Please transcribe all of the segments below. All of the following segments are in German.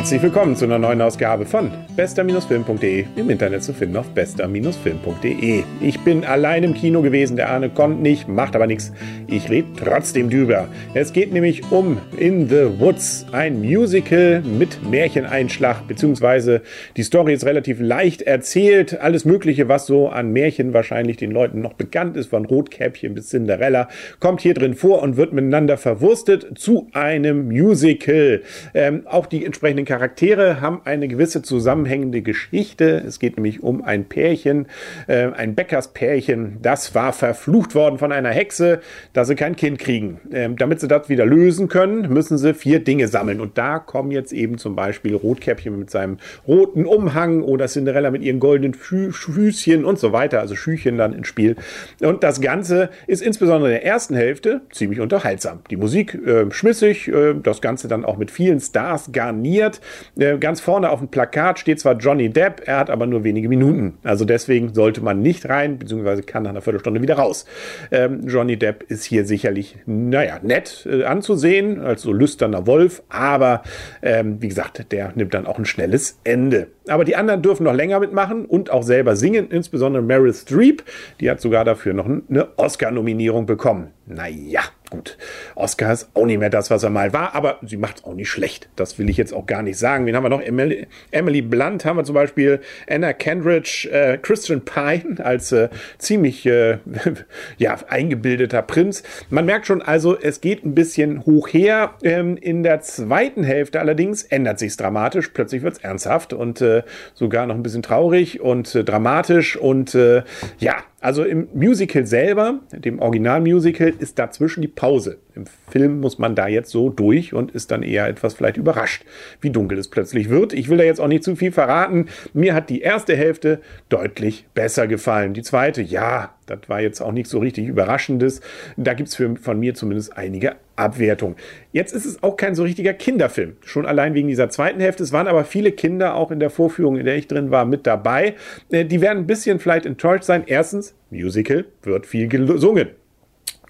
Herzlich willkommen zu einer neuen Ausgabe von bester-film.de im Internet zu finden auf bester-film.de. Ich bin allein im Kino gewesen, der Arne kommt nicht, macht aber nichts. Ich rede trotzdem drüber. Es geht nämlich um In the Woods, ein Musical mit Märcheneinschlag, beziehungsweise die Story ist relativ leicht erzählt. Alles Mögliche, was so an Märchen wahrscheinlich den Leuten noch bekannt ist, von Rotkäppchen bis Cinderella, kommt hier drin vor und wird miteinander verwurstet zu einem Musical. Ähm, auch die entsprechenden Charaktere haben eine gewisse zusammenhängende Geschichte. Es geht nämlich um ein Pärchen, äh, ein Bäckerspärchen, das war verflucht worden von einer Hexe, dass sie kein Kind kriegen. Ähm, damit sie das wieder lösen können, müssen sie vier Dinge sammeln. Und da kommen jetzt eben zum Beispiel Rotkäppchen mit seinem roten Umhang oder Cinderella mit ihren goldenen Fü Füßchen und so weiter, also Schüchen dann ins Spiel. Und das Ganze ist insbesondere in der ersten Hälfte ziemlich unterhaltsam. Die Musik äh, schmissig, äh, das Ganze dann auch mit vielen Stars garniert. Äh, ganz vorne auf dem Plakat steht zwar Johnny Depp, er hat aber nur wenige Minuten. Also deswegen sollte man nicht rein, beziehungsweise kann nach einer Viertelstunde wieder raus. Ähm, Johnny Depp ist hier sicherlich, naja, nett äh, anzusehen, als so lüsterner Wolf, aber ähm, wie gesagt, der nimmt dann auch ein schnelles Ende. Aber die anderen dürfen noch länger mitmachen und auch selber singen, insbesondere Meryl Streep, die hat sogar dafür noch eine Oscar-Nominierung bekommen. Naja, gut. Oscar ist auch nicht mehr das, was er mal war, aber sie macht es auch nicht schlecht. Das will ich jetzt auch gar nicht sagen. Wen haben wir noch? Emily, Emily Blunt haben wir zum Beispiel, Anna Kendrick, äh, Christian Pine als äh, ziemlich äh, ja, eingebildeter Prinz. Man merkt schon also, es geht ein bisschen hoch her. Ähm, in der zweiten Hälfte allerdings ändert sich dramatisch. Plötzlich wird es ernsthaft und äh, sogar noch ein bisschen traurig und äh, dramatisch und äh, ja, also im Musical selber, dem Originalmusical, ist dazwischen die Pause. Im Film muss man da jetzt so durch und ist dann eher etwas vielleicht überrascht, wie dunkel es plötzlich wird. Ich will da jetzt auch nicht zu viel verraten. Mir hat die erste Hälfte deutlich besser gefallen. Die zweite, ja, das war jetzt auch nicht so richtig Überraschendes. Da gibt es von mir zumindest einige Abwertungen. Jetzt ist es auch kein so richtiger Kinderfilm. Schon allein wegen dieser zweiten Hälfte. Es waren aber viele Kinder auch in der Vorführung, in der ich drin war, mit dabei. Äh, die werden ein bisschen vielleicht enttäuscht sein. Erstens, Musical wird viel gesungen.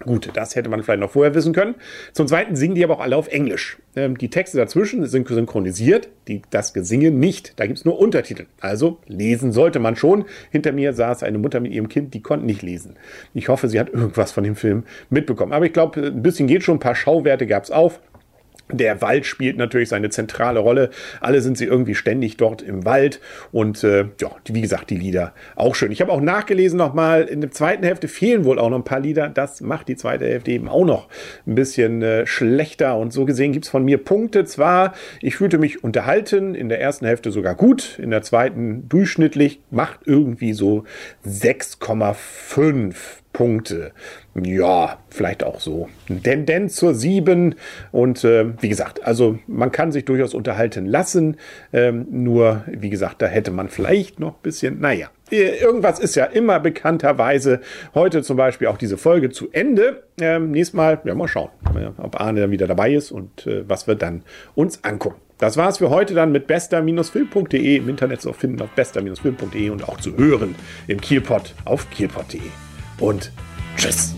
Gut, das hätte man vielleicht noch vorher wissen können. Zum Zweiten singen die aber auch alle auf Englisch. Ähm, die Texte dazwischen sind synchronisiert, die, das Gesinge nicht. Da gibt es nur Untertitel. Also lesen sollte man schon. Hinter mir saß eine Mutter mit ihrem Kind, die konnte nicht lesen. Ich hoffe, sie hat irgendwas von dem Film mitbekommen. Aber ich glaube, ein bisschen geht schon. Ein paar Schauwerte gab es auf. Der Wald spielt natürlich seine zentrale Rolle. Alle sind sie irgendwie ständig dort im Wald. Und äh, ja, wie gesagt, die Lieder auch schön. Ich habe auch nachgelesen nochmal, in der zweiten Hälfte fehlen wohl auch noch ein paar Lieder. Das macht die zweite Hälfte eben auch noch ein bisschen äh, schlechter. Und so gesehen gibt es von mir Punkte. Zwar, ich fühlte mich unterhalten, in der ersten Hälfte sogar gut, in der zweiten durchschnittlich, macht irgendwie so 6,5 Punkte. Ja, vielleicht auch so. Tendenz zur 7. Und äh, wie gesagt, also man kann sich durchaus unterhalten lassen. Ähm, nur, wie gesagt, da hätte man vielleicht noch ein bisschen, naja, irgendwas ist ja immer bekannterweise heute zum Beispiel auch diese Folge zu Ende. Ähm, nächstes Mal, ja, mal schauen, ob Arne dann wieder dabei ist und äh, was wir dann uns angucken. Das war's für heute dann mit bester-film.de im Internet zu finden auf bester-film.de und auch zu hören im Kielpot auf kielpot.de und tschüss.